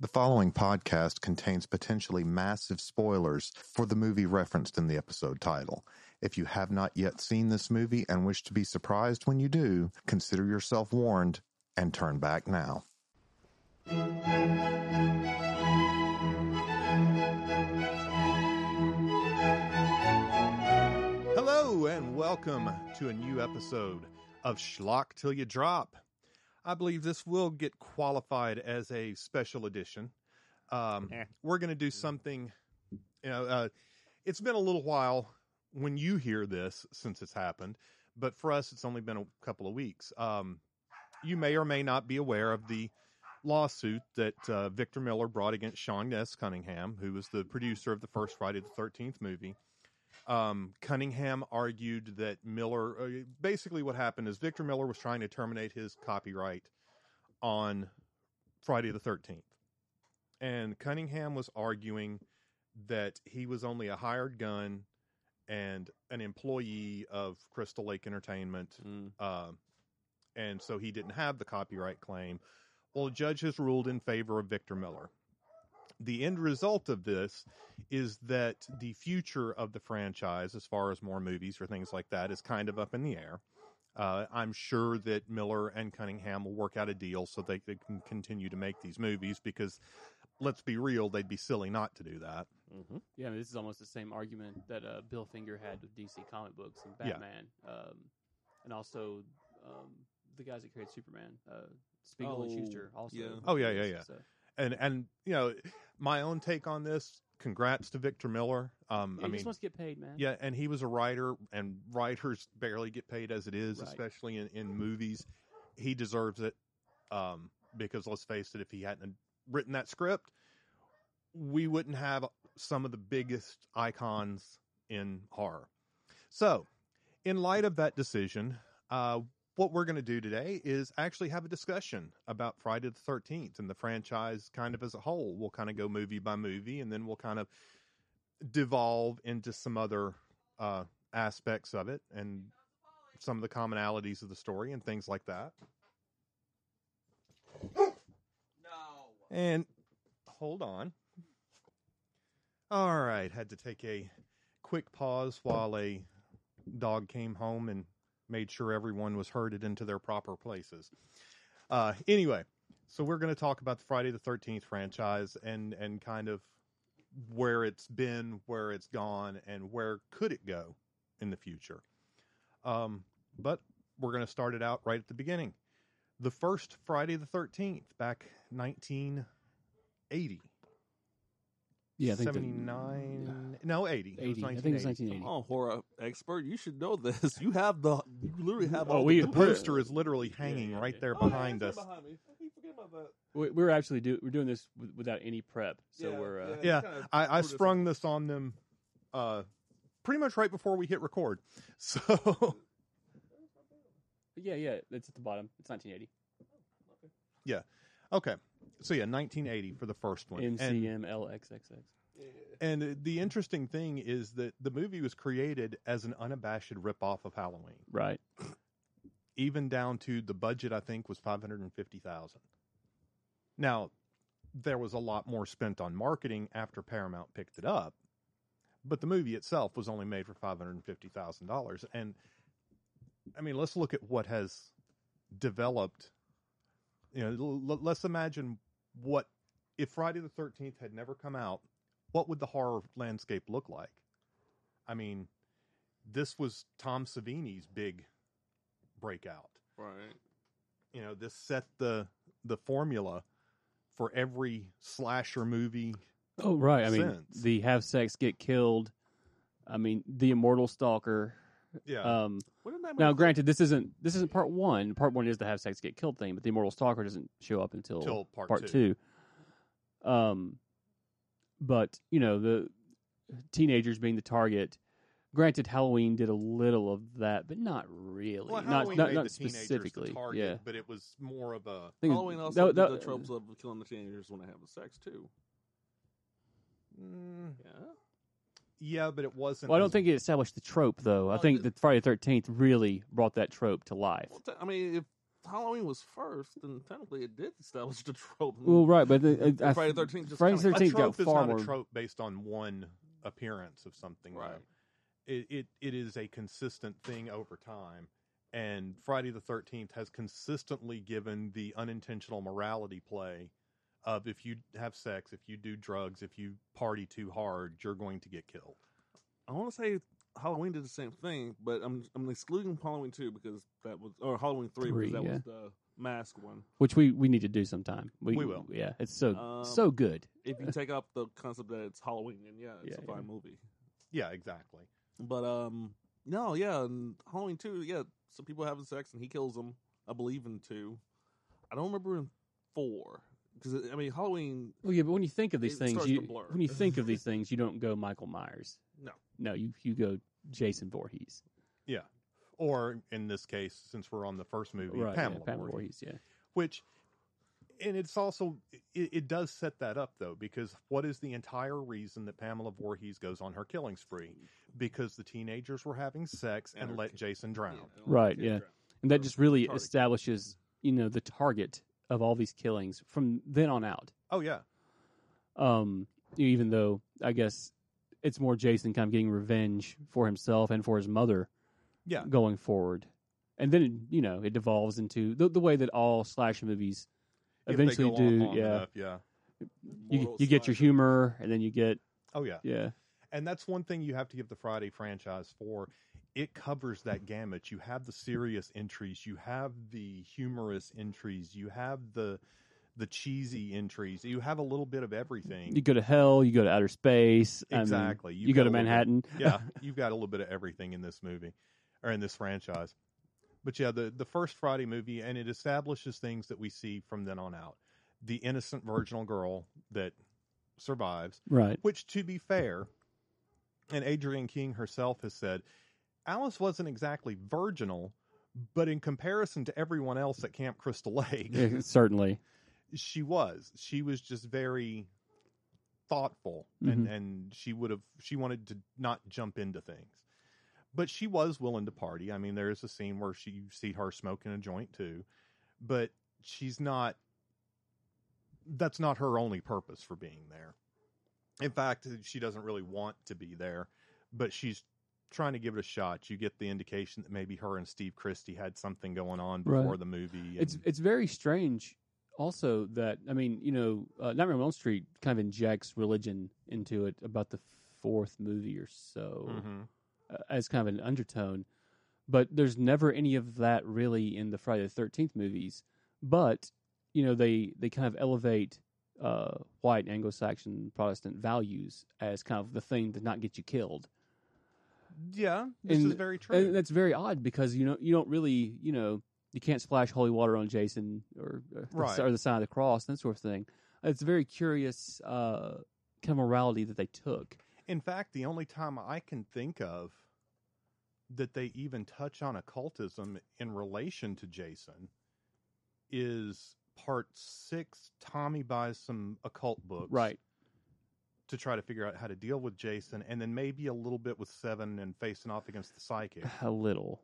The following podcast contains potentially massive spoilers for the movie referenced in the episode title. If you have not yet seen this movie and wish to be surprised when you do, consider yourself warned and turn back now. Hello, and welcome to a new episode of Schlock Till You Drop. I believe this will get qualified as a special edition. Um, Eh. We're going to do something. You know, uh, it's been a little while when you hear this since it's happened, but for us, it's only been a couple of weeks. Um, you may or may not be aware of the lawsuit that uh, Victor Miller brought against Sean S. Cunningham, who was the producer of the first Friday the Thirteenth movie. Um, Cunningham argued that Miller, uh, basically, what happened is Victor Miller was trying to terminate his copyright on Friday the 13th. And Cunningham was arguing that he was only a hired gun and an employee of Crystal Lake Entertainment. Mm. Uh, and so he didn't have the copyright claim. Well, a judge has ruled in favor of Victor Miller. The end result of this is that the future of the franchise, as far as more movies or things like that, is kind of up in the air. Uh, I'm sure that Miller and Cunningham will work out a deal so they, they can continue to make these movies because, let's be real, they'd be silly not to do that. hmm Yeah, I mean, this is almost the same argument that uh, Bill Finger had with DC comic books and Yeah. Batman, um, and also um, the guys that created Superman, uh, Spiegel and Oh, Shuster. Also, yeah. Oh, yeah, yeah, yeah. So, And and you know, my own take on this. Congrats to Victor Miller. Um, yeah, I he mean, just wants to get paid, man. Yeah, and he was a writer, and writers barely get paid as it is, Right. especially in, in movies. He deserves it um, because let's face it, if he hadn't written that script, we wouldn't have some of the biggest icons in horror. So, in light of that decision, uh, what we're going to do today is actually have a discussion about Friday the 13th and the franchise kind of as a whole. We'll kind of go movie by movie and then we'll kind of devolve into some other uh, aspects of it and some of the commonalities of the story and things like that. No. And hold on. All right, had to take a quick pause while a dog came home and made sure everyone was herded into their proper places. Uh, anyway, so we're going to talk about the Friday the Thirteenth franchise and and kind of where it's been, where it's gone, and where could it go in the future. Um, but we're going to start it out right at the beginning. The first Friday the Thirteenth, back nineteen eighty. Yeah, I think the- 79 no 80 It was 80. I think it's 1980. 1980. Oh, horror expert, you should know this. You have the, you literally have. Oh, all we- the the we're- poster is literally hanging yeah, right yeah. there Oh, yeah, behind it's us Behind me. Forget about that. We- We're actually do we're doing this w- without any prep, so Yeah, we're uh, yeah. yeah kinda I, I sprung this on them uh pretty much right before we hit record so yeah, yeah. It's at the bottom. It's 1980. Yeah, okay so yeah 1980 for the first one. And, MCMLXXX. and the interesting thing is that the movie was created as an unabashed ripoff of halloween. Right. even down to the budget i think was 550000 now there was a lot more spent on marketing after paramount picked it up but the movie itself was only made for $550000 and i mean let's look at what has developed. You know l- let's imagine what if friday the 13th had never come out what would the horror landscape look like i mean this was tom savini's big breakout Right. you know this set the the formula for every slasher movie Oh, right. I mean, the have sex, get killed. I mean, the immortal stalker. yeah Um, Wouldn't that now, granted, this isn't this isn't part one. Part one is the have sex, get killed thing, but the immortal stalker doesn't show up until till part, part two. two. Um, but you know the teenagers being the target. Granted, Halloween did a little of that, but not really. well not not, made not the teenagers specifically. the target, yeah, but it was more of a think Halloween also that- did that- the tropes of killing the teenagers when they have sex too. mm, Yeah. Yeah but it wasn't Well, I don't think it established the trope, though. I think it- that Friday the Thirteenth really brought that trope to life. Well, t- I mean, if Halloween was first, then technically it did establish the trope. Well, right, but the, uh, Friday the 13th just Friday the a 13th got trope is far not more. a trope based on one appearance of something. though. Right. It, it it is a consistent thing over time, and Friday the Thirteenth has consistently given the unintentional morality play of if you have sex, if you do drugs, if you party too hard, you're going to get killed. I want to say Halloween did the same thing, but I'm I'm excluding Halloween two because that was or Halloween three, Three, because that yeah. was the mask one. which we, we need to do sometime. We, We will. Yeah, it's so Um, so good. If you take up the concept that it's Halloween, then yeah, it's Yeah, a fine yeah. movie. Yeah, exactly. But um, no, yeah, and Halloween two, yeah, some people having sex and he kills them. I believe in two. I don't remember in four because I mean Halloween. Well, yeah, but when you think of these things, you when you think of these things, you don't go Michael Myers. No. no, you you go Jason Voorhees. Yeah. Or in this case, since we're on the first movie, right, Pamela, yeah, Pamela Voorhees. Voorhees. Yeah, which and it's also it, it does set that up though because what is the entire reason that Pamela Voorhees goes on her killing spree because the teenagers were having sex and, And let kid- Jason drown. Yeah, Right, yeah. drown. and that just really establishes you know the target of all these killings from then on out. Oh yeah. Um, even though I guess it's more Jason kind of getting revenge for himself and for his mother Yeah. going forward, and then it, you know it devolves into the the way that all slasher movies eventually do. long yeah, enough, yeah. you you get your humor, and then you get Oh yeah. yeah. And that's one thing you have to give the Friday franchise for. It covers that gamut. You have the serious entries, you have the humorous entries, you have the the cheesy entries. You have a little bit of everything. You go to hell, you go to outer space. I mean, exactly. you You've go to little bit- Manhattan. yeah, you've got a little bit of everything in this movie or in this franchise. But yeah, the the first Friday movie and it establishes things that we see from then on out. The innocent virginal girl that survives, right. which to be fair, and Adrienne King herself has said, Alice wasn't exactly virginal, but in comparison to everyone else at Camp Crystal Lake, Yeah, certainly. she was. She was just very thoughtful Mhm. and and she would have she wanted to not jump into things. But she was willing to party. I mean, there is a scene where she you see her smoking a joint too, but she's not that's not her only purpose for being there. In fact, she doesn't really want to be there, but she's trying to give it a shot. You get the indication that maybe her and Steve Christy had something going on Right. before the movie. It's and- it's very strange. Also, that I mean, you know, uh, Nightmare on Elm Street kind of injects religion into it about the fourth movie or so Mhm. uh, as kind of an undertone, but there's never any of that really in the Friday the Thirteenth movies. But you know, they they kind of elevate uh, white Anglo-Saxon Protestant values as kind of the thing to not get you killed. Yeah, this And- is very true. And that's very odd because you know you don't really you know you can't splash holy water on Jason or or, the, Right. or the sign of the cross that sort of thing. It's a very curious uh, kind of morality that they took. In fact, the only time I can think of that they even touch on occultism in relation to Jason is part six. Tommy buys some occult books, Right. To try to figure out how to deal with Jason, and then maybe a little bit with Seven and facing off against the psychic. A little,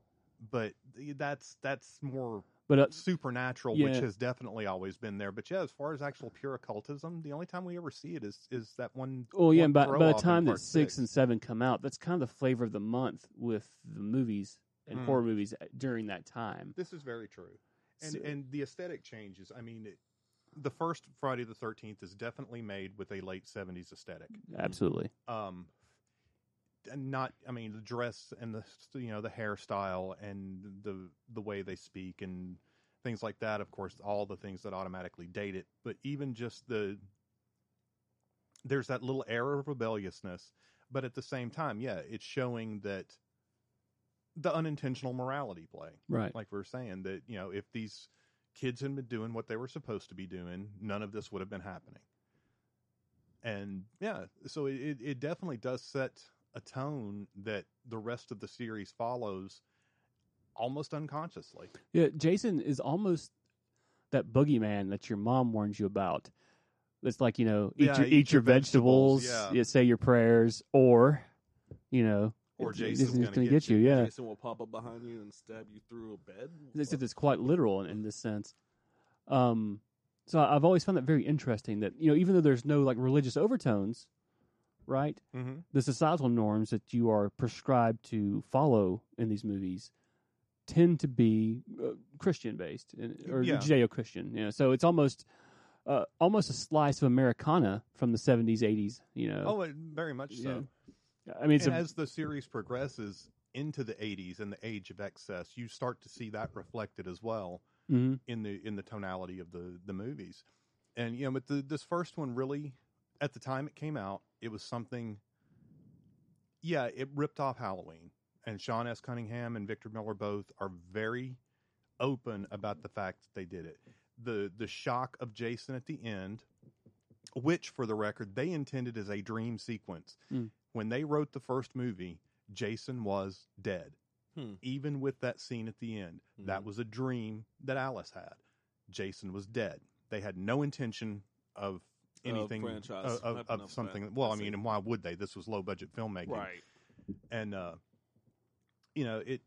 But that's that's more but uh, supernatural, which has definitely always been there. But yeah, as far as actual pure occultism, the only time we ever see it is is that one. well, yeah. one And by, by the time that part six, and seven come out, that's kind of the flavor of the month with the movies and Mm. horror movies during that time. This is very true. And So- and the aesthetic changes. I mean, it, the first Friday the Thirteenth is definitely made with a late seventies aesthetic. Absolutely. Um, and not. I mean, the dress and the you know the hairstyle and the the way they speak and things like that. Of course, all the things that automatically date it. But even just the there's that little air of rebelliousness, but at the same time, yeah, it's showing that the unintentional morality play Right. like we are saying that you know if these kids had been doing what they were supposed to be doing none of this would have been happening and yeah so it, it- it definitely does set a tone that the rest of the series follows almost unconsciously Yeah, Jason is almost that boogeyman that your mom warns you about. It's like you know, eat Yeah, your eat, your vegetables, yeah. yeah, say your prayers, or you know, or Jason's Jason's going to get you. Yeah, Jason will pop up behind you and stab you through a bed. except it's quite literal in, in this sense. Um, so I've always found that very interesting. That you know, even though there's no like religious overtones, right? Mm-hmm. The societal norms that you are prescribed to follow in these movies tend to be uh, Christian based or Yeah. Judeo Christian. You know, so it's almost uh, almost a slice of Americana from the seventies, eighties. You know, Oh, very much so. I mean, and a, as the series progresses into the 80s and the age of excess, you start to see that reflected as well mhm. in the in the tonality of the the movies. And you know, but the, this first one really, at the time it came out, it was something. Yeah, it ripped off Halloween, and Sean S. Cunningham and Victor Miller both are very open about the fact that they did it. the The shock of Jason at the end, which, for the record, they intended as a dream sequence. Mm. When they wrote the first movie, Jason was dead Hmm. even with that scene at the end. That Mhm. was a dream that Alice had. Jason was dead. They had no intention of anything franchise, of, of, of something. that. Well, I I mean, and why would they? This was low budget filmmaking, Right. And uh, you know, it.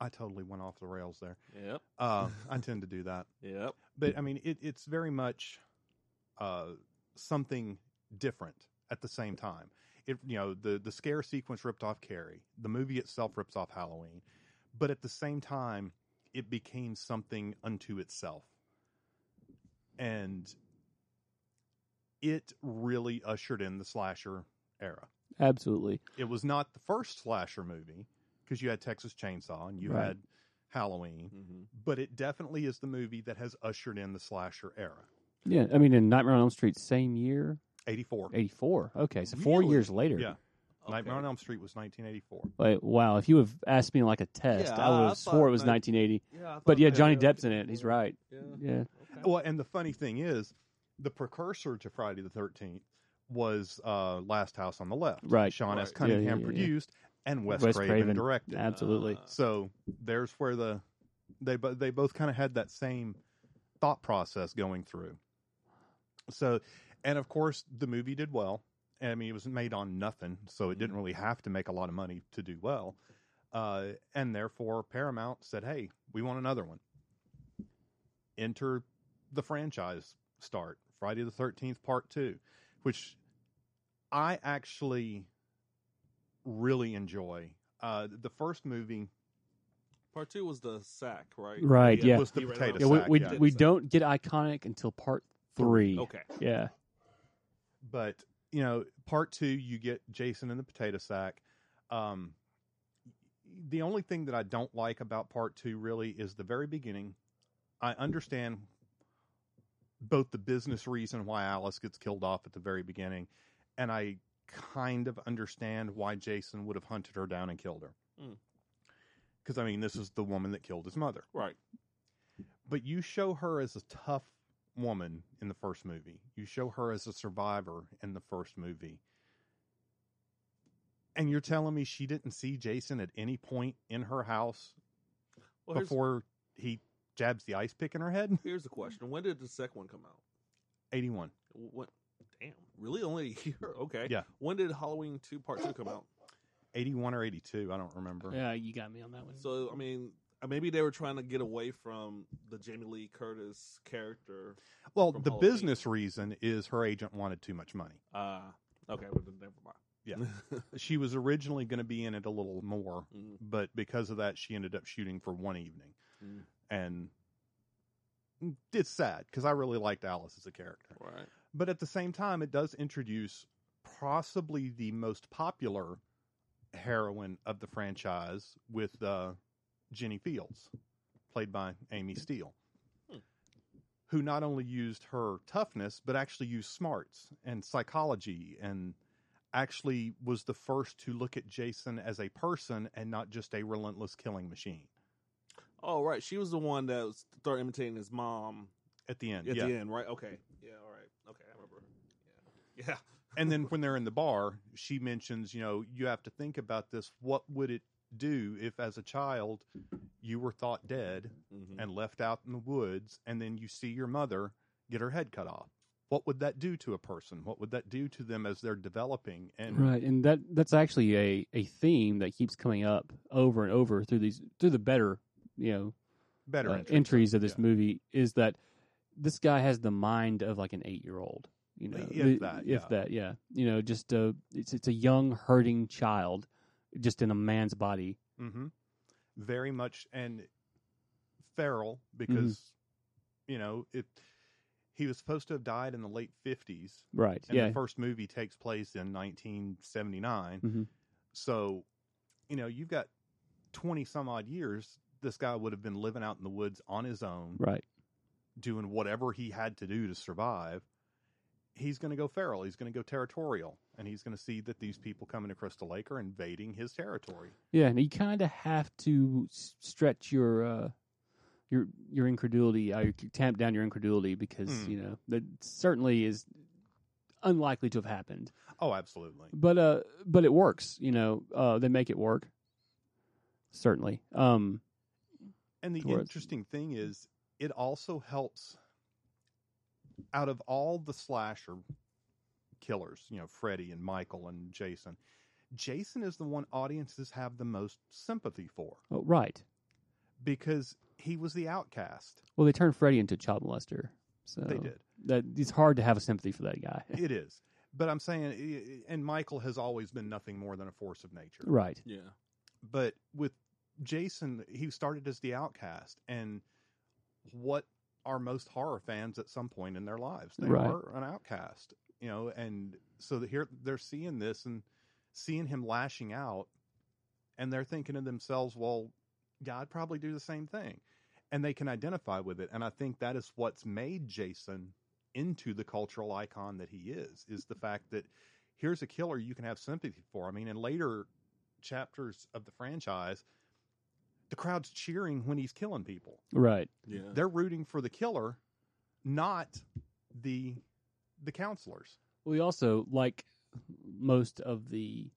I totally went off the rails there. Yep. Uh, I tend to do that, Yep. but I mean, it, it's very much uh, something different at the same time. It you know the the scare sequence ripped off Carrie. The movie itself rips off Halloween, but at the same time, it became something unto itself, and it really ushered in the slasher era. absolutely. It was not the first slasher movie because you had Texas Chainsaw and you Right. had Halloween, hmm but it definitely is the movie that has ushered in the slasher era. Yeah, I mean, in Nightmare on Elm Street, same year, 84. eighty four. Okay, so four Really? years later. Yeah. Nightmare on Elm Street was 1984. Like, wow, if you have asked me like a test, Yeah, I would I have swore it was that- 1980. Yeah. I But thought yeah, they Johnny Depp's in it. He's right. Yeah. Yeah. Okay. Well, and the funny thing is, the precursor to Friday the 13th was uh, Last House on the Left. Right. Sean S. Right. Cunningham Yeah, yeah, yeah. produced and Wes, Wes Craven, Craven. directed. Absolutely. Uh, So there's where the they bo- they both kind of had that same thought process going through. So, and of course, the movie did well. I mean, it was made on nothing, so it didn't really have to make a lot of money to do well. Uh, and therefore, Paramount said, "Hey, we want another one." Enter the franchise start Friday the Thirteenth Part Two, which I actually really enjoy. Uh, the first movie Part two was the sack, right? Right, yeah. was the He potato out. Yeah, we sack, we, yeah. we don't get iconic until part three. Okay. Yeah. But you know part two you get jason in the potato sack um the only thing that i don't like about part two really is the very beginning i understand both the business reason why alice gets killed off at the very beginning and i kind of understand why jason would have hunted her down and killed her Mm. because i mean this is the woman that killed his mother Right. but you show her as a tough woman in the first movie. You show her as a survivor in the first movie. And you're telling me she didn't see Jason at any point in her house Well, before he jabs the ice pick in her head? here's the question: When did the second one come out? 81. What? Damn. Really? Only a year? Okay. Yeah. When did Halloween two Part two come out? 81 or 82, I don't remember. Yeah, you got me on that one. So I mean, maybe they were trying to get away from the Jamie Lee Curtis character. Well, the Halloween. business reason is her agent wanted too much money. Uh okay. Well, never mind. Yeah. She was originally going to be in it a little more, Mm. but because of that, she ended up shooting for one evening. Mm. And it's sad because I really liked Alice as a character. right. But at the same time, it does introduce possibly the most popular heroine of the franchise with uh, Jenny Fields, played by Amy Steel, Hmm. who not only used her toughness, but actually used smarts and psychology and actually was the first to look at Jason as a person and not just a relentless killing machine Oh, right. She was the one that was started imitating his mom at the end. at yeah. the end, right? Okay. Yeah. All right. Okay. I remember. Yeah. Yeah. and then when they're in the bar, she mentions, you know, you have to think about this. What would it do if, as a child, you were thought dead Mhm. and left out in the woods, and then you see your mother get her head cut off? what would that do to a person? What would that do to them as they're developing? And Right, and that that's actually a, a theme that keeps coming up over and over through these through the better you know better uh, entries. entries of this Yeah. movie is that this guy has the mind of like an eight year old. You know, If The- that, if yeah. that, yeah. You know, just uh, it's it's a young hurting child, just in a man's body. hmm Very much, and feral because you know it. He was supposed to have died in the late fifties, Right. and yeah. the first movie takes place in 1979. Mhm. So, you know, you've got 20 some odd years. This guy would have been living out in the woods on his own, Right. doing whatever he had to do to survive. He's going to go feral. He's going to go territorial, and he's going to see that these people coming to Crystal Lake are invading his territory. Yeah, and you kind of have to stretch your uh, your your incredulity, uh, you tamp down your incredulity because Hmm. you know that certainly is unlikely to have happened. Oh, absolutely. But uh, but it works. You know, uh, they make it work. Certainly. Um, And the to where it's- interesting thing is, it also helps out of all the slasher killers, you know, Freddy and Michael and Jason, Jason is the one audiences have the most sympathy for oh, right. because he was the outcast. Well, they turned Freddy into a child molester. So They did. That it's hard to have a sympathy for that guy. It is. But I'm saying, and Michael has always been nothing more than a force of nature. right. Yeah. but with Jason, he started as the outcast, and what are most horror fans at some point in their lives? They Right. are an outcast, you know, and so here they're seeing this and seeing him lashing out, and they're thinking to themselves, "Well, God probably do the same thing," and they can identify with it, and I think that is what's made Jason into the cultural icon that he is is the fact that here's a killer you can have sympathy for. I mean, in later chapters of the franchise, the crowd's cheering when he's killing people. Right. Yeah. They're rooting for the killer, not the the counselors. We also like most of the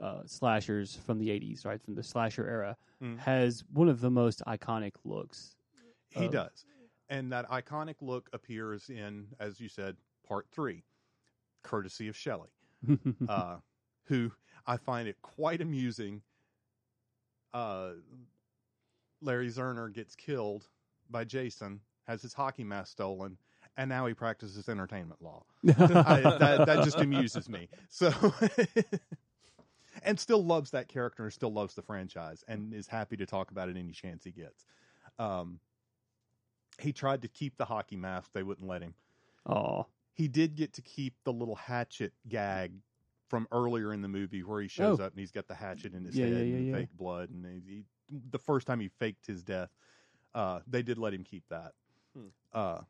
uh, slashers from the '80s, right, from the slasher era, Mm. has one of the most iconic looks. He Oh. does. And that iconic look appears in, as you said, part three, courtesy of Shelley, uh, who I find it quite amusing. Uh, Larry Zerner gets killed by Jason, has his hockey mask stolen, and now he practices entertainment law. I, that, that just amuses me. So, and still loves that character and still loves the franchise and is happy to talk about it any chance he gets. Um, he tried to keep the hockey mask; they wouldn't let him. oh, He did get to keep the little hatchet gag from earlier in the movie where he shows Oh. up and he's got the hatchet in his Yeah, head yeah, and yeah, yeah. fake blood, and he, he, the first time he faked his death, uh, they did let him keep that. Hmm. Uh,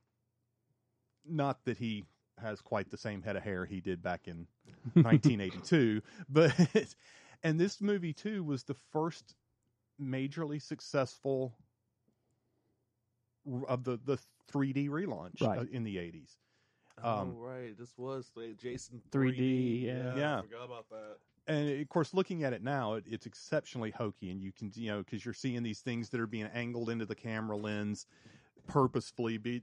not that he has quite the same head of hair he did back in 1982 but and this movie too was the first majorly successful of the the 3D relaunch Right. uh, in the 80s oh, um, right. This was the Jason 3D, yeah. Yeah. I forgot about that. And of course looking at it now it, it's exceptionally hokey and you can you know because you're seeing these things that are being angled into the camera lens purposefully be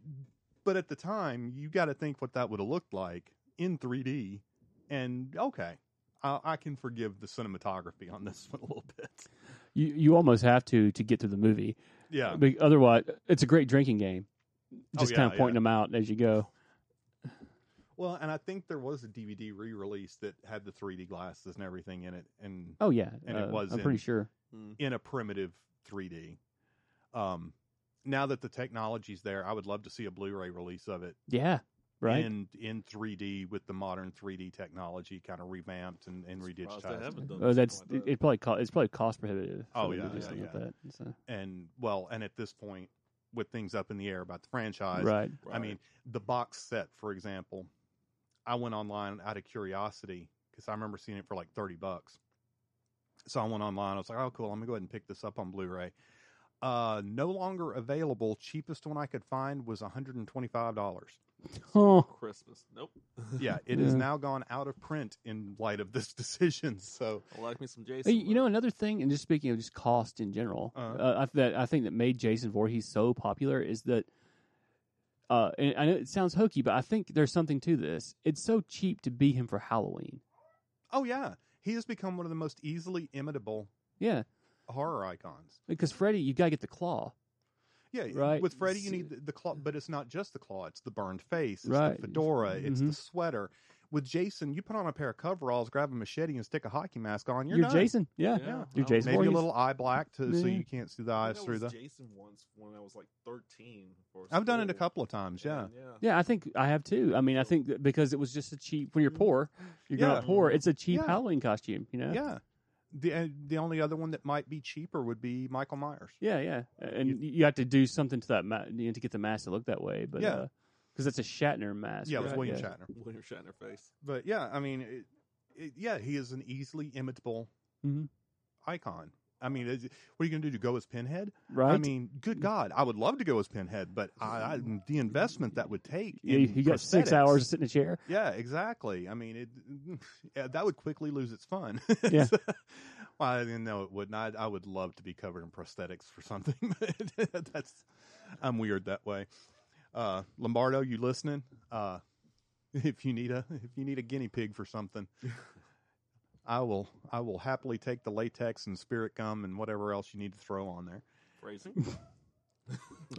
but at the time you got to think what that would have looked like in 3d and okay I, I can forgive the cinematography on this one a little bit you you almost have to to get through the movie. yeah Be- Otherwise, it's a great drinking game. Oh, Just yeah, kind of yeah. pointing them out as you go. Well and i think there was a dvd re-release that had the 3d glasses and everything in it and Oh yeah, And it uh, was I'm in- pretty sure. Hmm. in a primitive 3d um now that the technology's there i would love to see a blu-ray release of it Yeah, right. in in 3D with the modern 3D technology, kind of revamped and, and redigitized. Oh, that's it, like that. it. Probably co- it's probably cost prohibitive. Oh, them yeah, yeah, like yeah. that. So, And well, and at this point, with things up in the air about the franchise, right. I Right. mean, the box set, for example, I went online out of curiosity because I remember seeing it for like 30 bucks. So I went online. I was like, oh, cool. I'm going to go ahead and pick this up on Blu ray. Uh, no longer available. Cheapest one I could find was $125. Oh, Christmas. Nope. Yeah, it has Yeah. now gone out of print in light of this decision. So, I like me some Jason. Hey, you know another thing, and just speaking of just cost in general, Uh-huh. uh, I, that I think that made Jason Voorhees so popular is that uh, and I know it sounds hokey, but I think there's something to this. It's so cheap to be him for Halloween. Oh yeah, he has become one of the most easily imitable Yeah, horror icons. because Freddy, you gotta get the claw. Yeah, Right. With Freddy, you need the, the claw, but it's not just the claw; it's the burned face, it's Right. the fedora, it's the Mhm. sweater. With Jason, you put on a pair of coveralls, grab a machete, and stick a hockey mask on. You're, You're. Jason. Yeah. Yeah. You're I Jason was- Maybe a little eye black to so you can't see the I eyes think I through was the. Jason once when I was like 13. I've done it a couple of times. Yeah. And, yeah. Yeah, I think I have too. I mean, I think because it was just a cheap. When you're poor, you're Yeah. not poor. It's a cheap Yeah. Halloween costume. You know. Yeah. The uh, the only other one that might be cheaper would be Michael Myers. Yeah, yeah, and you, have to do something to that ma- you know, to get the mask to look that way. But Yeah. Because it's a Shatner mask. Yeah, it was right? William yeah. Shatner. William Shatner face. But yeah, I mean, it, it, yeah, he is an easily imitable Mhm. icon. I mean, is, what are you going to do? To go as Pinhead? Right. I mean, good God, I would love to go as Pinhead, but I, I, the investment that would take. you, you got six hours to sit in a chair. Yeah, exactly. I mean, it yeah, that would quickly lose its fun. Yeah. well, I didn't know it wouldn't. I, I would love to be covered in prosthetics for something, but that's I'm weird that way. Uh, Lombardo, you listening? Uh, if you need a if you need a guinea pig for something, I will I will happily take the latex and spirit gum and whatever else you need to throw on there. Phrasing.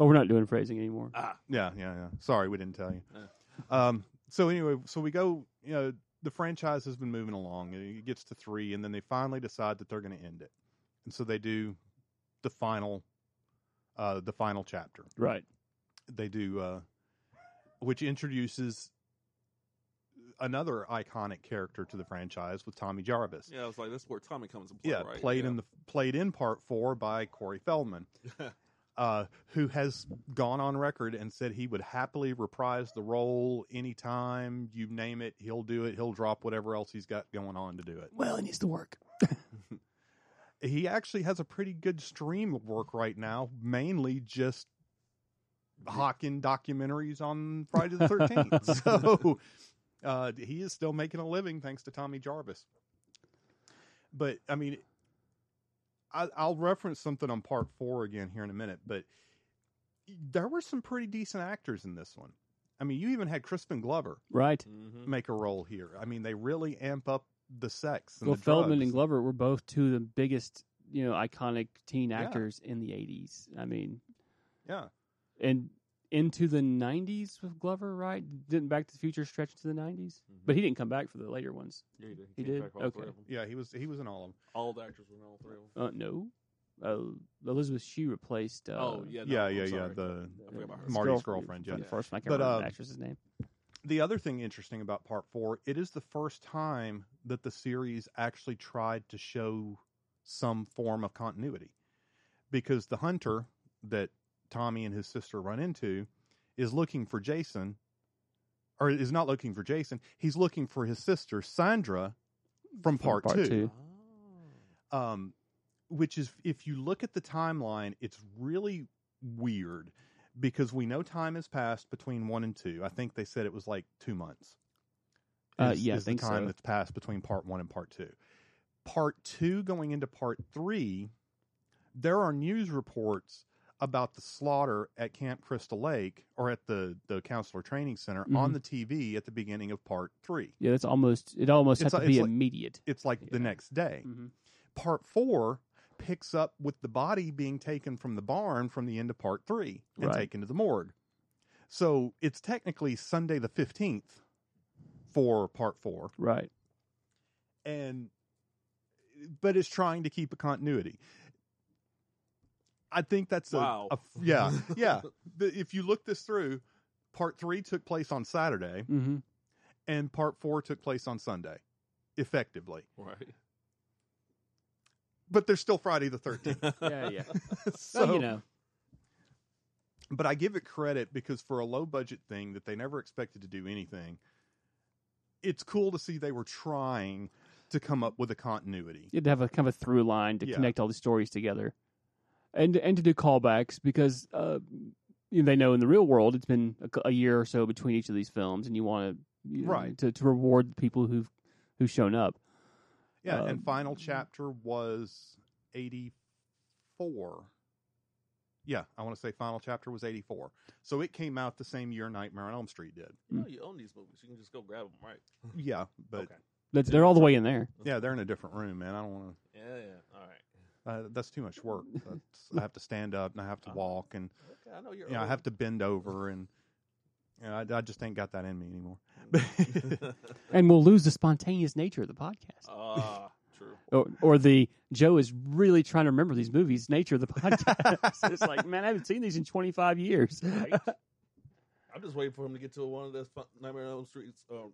Oh, we're not doing phrasing anymore. ah. Yeah, yeah, yeah. Sorry, we didn't tell you. Yeah. Um, so anyway, so we go. You know, the franchise has been moving along. and It gets to three, and then they finally decide that they're going to end it, and so they do the final, uh, the final chapter. Right. They do, uh, which introduces another iconic character to the franchise with Tommy Jarvis. Yeah, I was like, that's where Tommy comes in play, Yeah, right? played yeah. in the played in part four by Corey Feldman. uh, who has gone on record and said he would happily reprise the role anytime you name it. He'll do it. He'll drop whatever else he's got going on to do it. Well, it needs to work. He actually has a pretty good stream of work right now, mainly just hawking documentaries on Friday the 13th. so uh, he is still making a living thanks to Tommy Jarvis. But, I mean, I, I'll reference something on part four again here in a minute, but there were some pretty decent actors in this one. I mean, you even had Crispin Glover Right. Mhm. make a role here. I mean, they really amp up the sex. And Well, the Feldman drugs. and Glover were both two of the biggest, you know, iconic teen Yeah. actors in the '80s. I mean, Yeah. and into the '90s with Glover, right? Didn't Back to the Future stretch to the '90s? But he didn't come back for the later ones. Yeah, he did. He came did? back for all three Okay. of them. Yeah, he was he was in all of them. All the actors were in all three of them. Uh, no, uh, Elizabeth Shue replaced. Uh, oh, yeah. No, yeah, I'm yeah, yeah. The I forgot about her. his Marty's girlfriend- girlfriend, yeah. the first one, I can't But, remember uh, the actress's name. the other thing interesting about part four, it is the first time that the series actually tried to show some form of continuity. Because the hunter that Tommy and his sister run into is looking for Jason, or is not looking for Jason. He's looking for his sister, Sandra, from part, part two. two. Oh. um, which is if you look at the timeline, it's really weird because we know time has passed between one and two. I think they said it was like two months. Uh, is- yeah, I is think the time so. that's passed between part one and part two. Part two going into part three, there are news reports about the slaughter at Camp Crystal Lake or at the the counselor training center on Mhm. the TV at the beginning of part three. Yeah, that's almost. It almost It's had to like- be it's like- immediate. It's like the next day. Mhm. part four picks up with the body being taken from the barn from the end of part three and Right. taken to the morgue. So it's technically Sunday the 15th for part four. Right. And, but it's trying to keep a continuity. I think that's a, Wow. a- yeah, yeah. The, if you look this through, part three took place on Saturday hmm and part four took place on Sunday, effectively. Right. But there's still Friday the 13th. Yeah, yeah. so, well, you know. but I give it credit because for a low budget thing that they never expected to do anything, it's cool to see they were trying to come up with a continuity. You had to have a kind of a through line to Yeah. connect all the stories together, and and to do callbacks because uh, you know, they know in the real world it's been a, a year or so between each of these films, and you want to Right. to to reward the people who've who've shown up. Yeah, Um, and final chapter was 84. Yeah, I want to say final chapter was 84. So it came out the same year Nightmare on Elm Street did. You know you own these movies. You can just go grab them, right? Yeah, but okay. They're all the way in there. yeah, they're in a different room, man. I don't want to. Yeah, yeah. All right. To. Uh, that's too much work. That's, I have to stand up and I have to Uh-huh. walk and Okay, I know you're. you know, I have to bend over and you know, I, I just ain't got that in me anymore. And we'll lose the spontaneous nature of the podcast. Ah, true. Or, or the Joe is really trying to remember these movies, nature of the podcast. it's like, man, I haven't seen these in 25 years. Right? I'm just waiting for him to get to one of those fun- Nightmare on Elm Street. Um,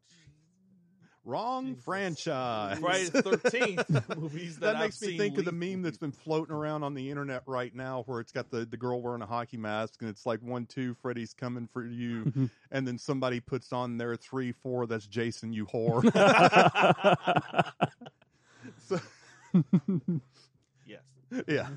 Wrong Jesus. franchise. Friday the Thirteenth movies that, That I've makes me seen think of the leaked meme that's been floating around on the internet right now, where it's got the, the girl wearing a hockey mask, and it's like one, two, Freddy's coming for you, and then somebody puts on there three, four, that's Jason, you whore. so, Yes, yeah,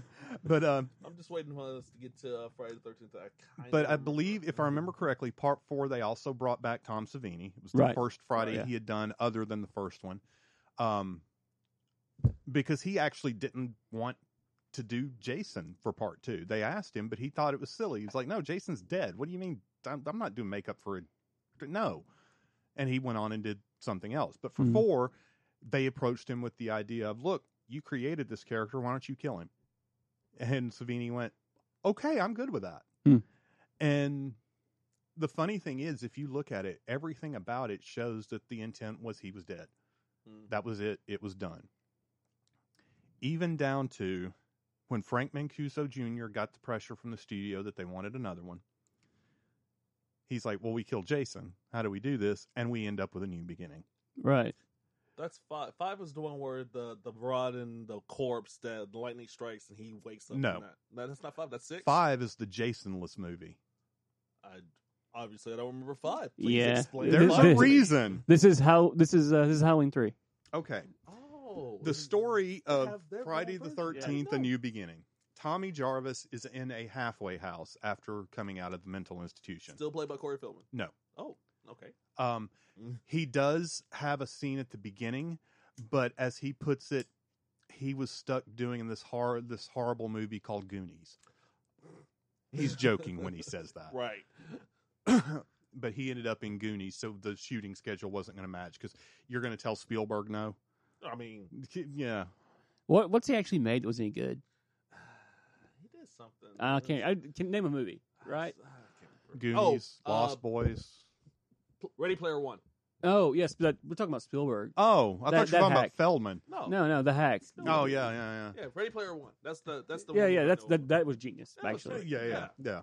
but um, I'm just waiting for us to get to uh, Friday the Thirteenth. I but I believe if I remember correctly, part four they also brought back Tom Savini. It was the Right. first Friday yeah. he had done other than the first one, um, because he actually didn't want to do Jason for part two. They asked him, but he thought it was silly. He's like, "No, Jason's dead. What do you mean? I'm, I'm not doing makeup for it. No." And he went on and did something else. But for Mhm. four, they approached him with the idea of, "Look, you created this character. Why don't you kill him?" And Savini went, "Okay, I'm good with that." Hmm. And the funny thing is, if you look at it, everything about it shows that the intent was he was dead. Mm. That was it. It was done. Even down to when Frank Mancuso Jr. got the pressure from the studio that they wanted another one. He's like, "Well, we killed Jason. How do we do this?" And we end up with a new beginning. right. That's five. Five is the one where the the rod and the corpse that the lightning strikes and he wakes up. No. that. no, that's not five. That's six. Five is the Jasonless movie. I obviously I don't remember five. Please Yeah. explain There's five a this- to me. reason. This is how this is uh, this is Halloween three. Okay. Oh, The story of Friday the version. Yeah, Thirteenth: A. New Beginning. Tommy Jarvis is in a halfway house after coming out of the mental institution. still played by Corey Feldman. No. Oh, okay. Um, he does have a scene at the beginning, but as he puts it, he was stuck doing this hor- this horrible movie called Goonies. He's joking when he says that, Right. but he ended up in Goonies, so the shooting schedule wasn't going to match because you're going to tell Spielberg no. I mean, Yeah, What what's he actually made that was any good? he did something. I can't. I can name a movie. Right. I can't remember. Goonies, Oh, Lost uh, Boys. Pl- Ready Player One. Oh yes, but we're talking about Spielberg. Oh, I thought that- you were that talking about. Feldman. No. No, no, The Hack. Oh yeah, yeah, yeah. Yeah, Ready Player One. That's the that's the Yeah, one yeah, I that's know that that was genius. That was Actually, great. Yeah, yeah, yeah.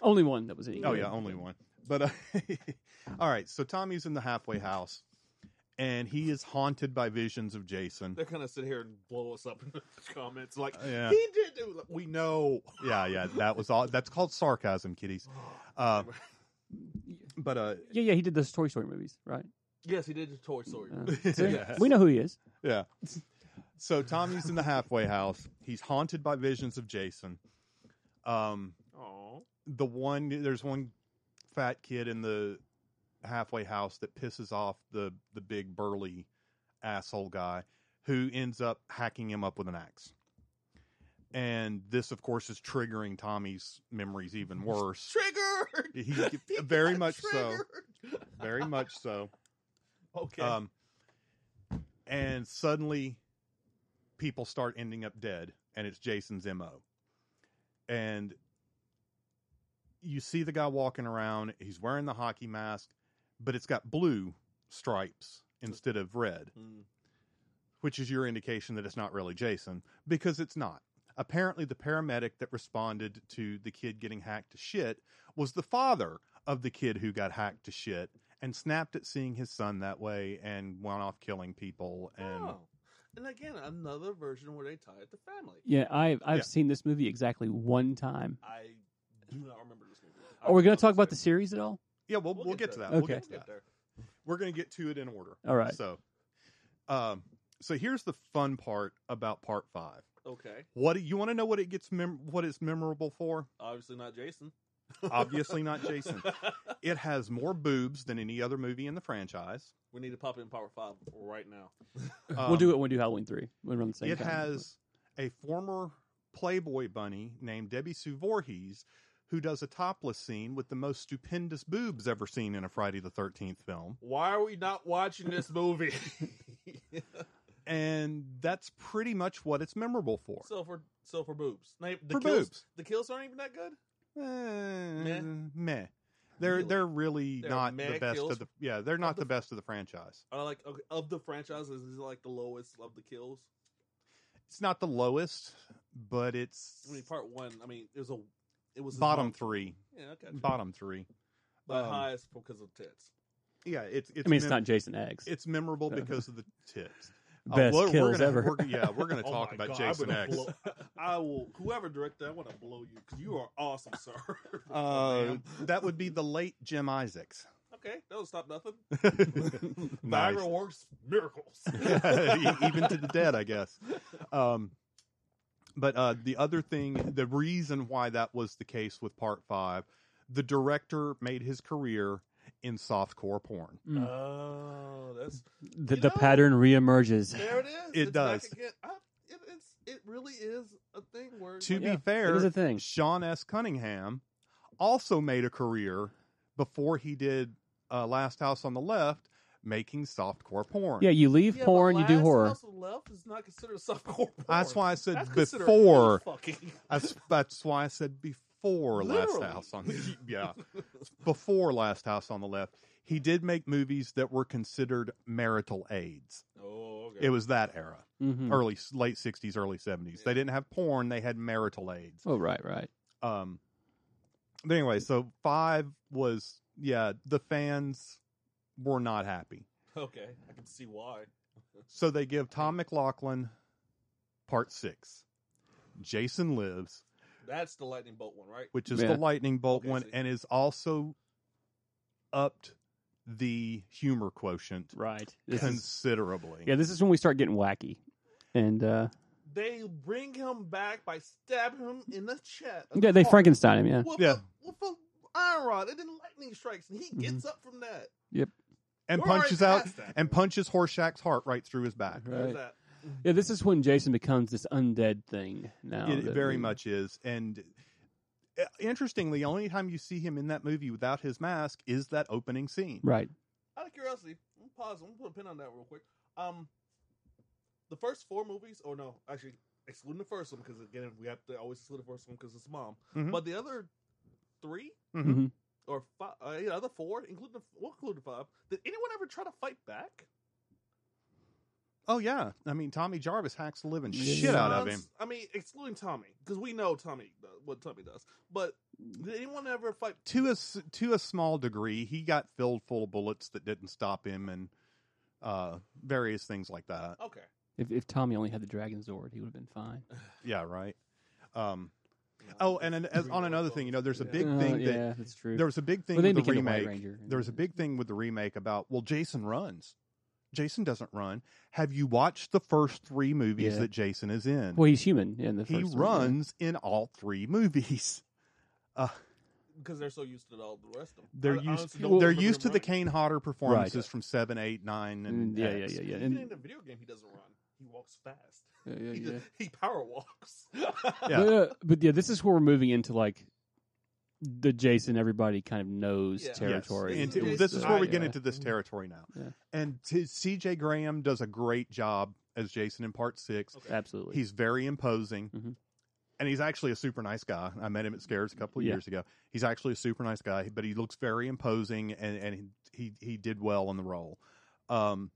only one that was any. Oh good. yeah, only one. But uh, all right, so Tommy's in the halfway house, and he is haunted by visions of Jason. They're gonna sit here and blow us up in the comments like Yeah. he did do. like, We know. Yeah, yeah, that was all. That's called sarcasm, kiddies. Uh, but uh, Yeah, yeah, he did those Toy Story movies, right? yes, he did the Toy Story. Uh, see? Yes. We know who he is. yeah. So Tommy's in the halfway house. He's haunted by visions of Jason. Um, Oh, the one there's one fat kid in the halfway house that pisses off the the big burly asshole guy who ends up hacking him up with an axe and this of course is triggering tommy's memories even worse triggered. He- He very got much so. very much so Okay. um and suddenly people start ending up dead and it's jason's mo and you see the guy walking around he's wearing the hockey mask but it's got blue stripes instead of red Mm. which is your indication that it's not really jason because it's not apparently the paramedic that responded to the kid getting hacked to shit was the father of the kid who got hacked to shit and snapped at seeing his son that way and went off killing people and oh. And again, another version where they tie it to family. Yeah, I've I've Yeah. seen this movie exactly one time. I do not remember this movie. Are we going to talk about the series at all? yeah we'll, we'll, get, to that there. we'll Okay. get to We'll that there. we're going to get to it in order All right. so um so here's the fun part about part five Okay. what do you want to know what it gets mem- what it's memorable for Obviously not Jason. Obviously not Jason. it has more boobs than any other movie in the franchise we need to pop it in Power Five right now. we'll do it when we do Halloween three. We'll run the same. Um, It time. has a former Playboy bunny named Debisue Voorhees who does a topless scene with the most stupendous boobs ever seen in a Friday the 13th film. Why are we not watching this movie? And that's pretty much what it's memorable for. so for so for boobs, the For kills, boobs. the kills aren't even that good. Eh, meh. They're Really? they're really They're not the best of the yeah they're not the the best of the franchise. Are like okay, of the franchises, is it like the lowest of the kills? It's not the lowest, but it's I mean, part one. I mean, it was a it was bottom mom- three. Yeah, I got you. Bottom three. but um, highest because of tits. Yeah, it's it's I mean, it's mem- not Jason X. it's memorable Uh, because of the tits. Uh, Best we're- we're kills gonna- ever. we're- yeah, we're going to Oh talk my about God, Jason I'm X. blow- I will. Whoever directed, that, I want to blow you because you are awesome, sir. Uh, that would be the late Jim Isaacs. okay, that'll stop nothing. nice. Viagra works miracles. Even to the dead, I guess. Um, but uh, the other thing, the reason why that was the case with Part Five, the director made his career in softcore porn. Mm. Oh, that's the, the know- pattern reemerges. there. It is. It It's does. I, it, it's it really is a thing where To like, Yeah, be fair, it is a thing. Sean S. Cunningham also made a career before he did uh, Last House on the Left, making softcore porn. Yeah, you leave yeah, porn, but you do horror. Last. House on the Left is not considered softcore porn. That's why I said That's before. fucking. That's that's why I said before Literally. Last House on the yeah before Last House on the Left. He did make movies that were considered marital aids. Oh, okay. It was that era, Mhm. early late sixties, early seventies. They didn't have porn; they had marital aids. Oh, right, right. Um, but anyway, so five was yeah, the fans were not happy, okay. I can see why. so they give Tom McLoughlin part six. Jason Lives, That's the lightning bolt one, right? which is Yeah. the lightning bolt Okay, one, see. and is also upped the humor quotient Right. This is, considerably. yeah, this is when we start getting wacky. And uh They bring him back by stabbing him in the chest. yeah, they Frankenstein him, yeah. With Yeah. A, with a iron rod, and then lightning strikes, and he gets up from that. Yep, and We're already punches out that. and punches Horshack's heart right through his back. Right. That. Yeah, this is when Jason becomes this undead thing now. it that very we- much is. And uh, interestingly, the only time you see him in that movie without his mask is that opening scene. Right. Out of curiosity, I'm pause. I'm gonna put a pin on that real quick. Um, the first four movies, or no, actually excluding the first one because again we have to always exclude the first one because it's mom. Mhm. But the other three Mhm. hmm or five, uh, yeah, other four, including the we'll include the five. Did anyone ever try to fight back? Oh yeah, I mean Tommy Jarvis hacks the living Yeah. shit out of him. I mean, excluding Tommy because we know Tommy uh, what Tommy does. But did anyone ever fight? To a s- to a small degree, he got filled full of bullets that didn't stop him, and uh, various things like that. Okay, If if Tommy only had the Dragon Zord, he would have been fine. Yeah, right. Um, oh, and an, as, on another thing, you know, there's a big Uh, thing that yeah, that's true. there was a big thing Well, with the became a White remake. Ranger. There was a big thing with the remake about well, Jason runs. Jason doesn't run. Have you watched the first three movies Yeah. that Jason is in? Well, he's human in the he first one, yeah. runs in all three movies. Uh, because they're so used to all the rest of them. they're I- I used honestly don't they're used him to the running. Kane Hodder performances Right. from seven, eight, nine, and Mm, yeah, yeah, X. yeah, yeah. Even in And, the video game, he doesn't run. He walks fast. yeah, yeah, he, yeah. he power walks. Yeah. But, uh, but yeah, this is where we're moving into like the Jason everybody kind of knows Yeah. Yes. territory. And t- this is where we get into this territory now. Yeah. And t- C.J. Graham does a great job as Jason in Part Six. Okay. Absolutely. He's very imposing, Mhm. and he's actually a super nice guy. I met him at Scares a couple of Yeah. years ago. He's actually a super nice guy, but he looks very imposing, and and he he did well in the role. Um,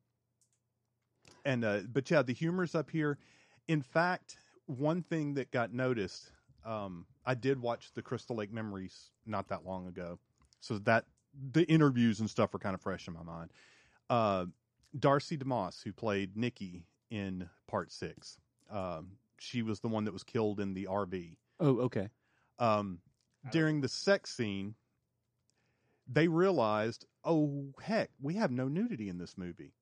and uh, but yeah, the humor's up here. In fact, one thing that got noticed, um, I did watch the Crystal Lake Memories not that long ago, so that the interviews and stuff are kind of fresh in my mind. Uh, Darcy DeMoss, who played Nikki in Part Six, um, she was the one that was killed in the RV. oh, okay. Um, during the sex scene, they realized, oh heck, we have no nudity in this movie.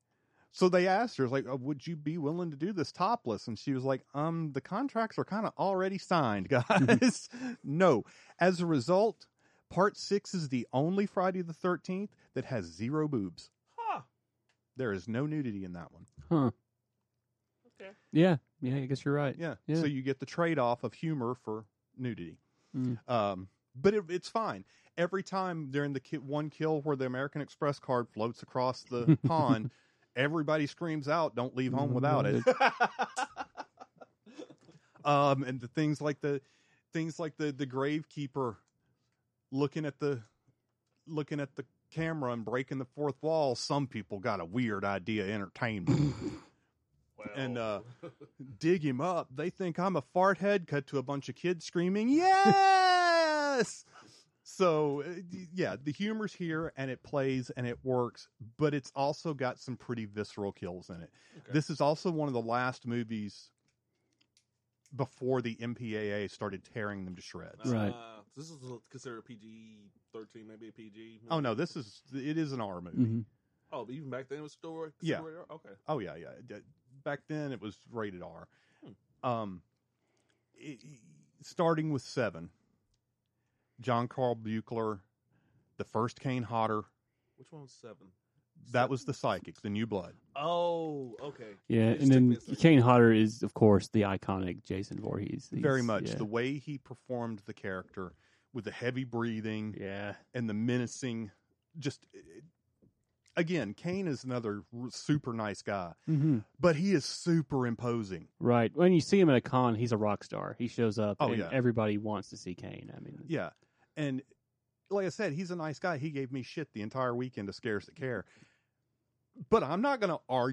So they asked her, like, oh, would you be willing to do this topless? And she was like, um, the contracts are kind of already signed, guys. no. As a result, part six is the only Friday the 13th that has zero boobs. Huh. There is no nudity in that one. Huh. Okay. Yeah, yeah. I guess you're right. Yeah. Yeah. So you get the trade off of humor for nudity. Mm. Um, but it, it's fine. Every time during the ki- one kill where the American Express card floats across the pond, everybody screams out, "Don't leave home without it." um, and the things like the things like the the gravekeeper looking at the looking at the camera and breaking the fourth wall. Some people got a weird idea entertainment. And, uh, dig him up. They think I'm a fart head. Cut to a bunch of kids screaming, "Yes!" So uh, yeah, the humor's here and it plays and it works, but it's also got some pretty visceral kills in it. Okay. This is also one of the last movies before the MPAA started tearing them to shreds. Right. Uh, this is considered a PG thirteen, maybe a PG. Oh no, this is it is an R movie. hmm Oh, but even back then it was still Yeah. rated R? Okay. Oh yeah, yeah. Back then it was rated R. Um, i- i- starting with seven, John Carl Buechler, the first Kane Hodder. Which one was seven? That was the Psychics, the new blood. Oh, okay. Yeah, and then. Kane Hodder is, of course, the iconic Jason Voorhees. He's- Very much Yeah. the way he performed the character with the heavy breathing yeah. and the menacing. Just it- again, Kane is another super nice guy, hmm but he is super imposing. Right. When you see him at a con, he's a rock star. He shows up, Oh, and yeah. everybody wants to see Kane. I mean, Yeah. And like I said, he's a nice guy. He gave me shit the entire weekend of Scares That Care. But I'm not going to argue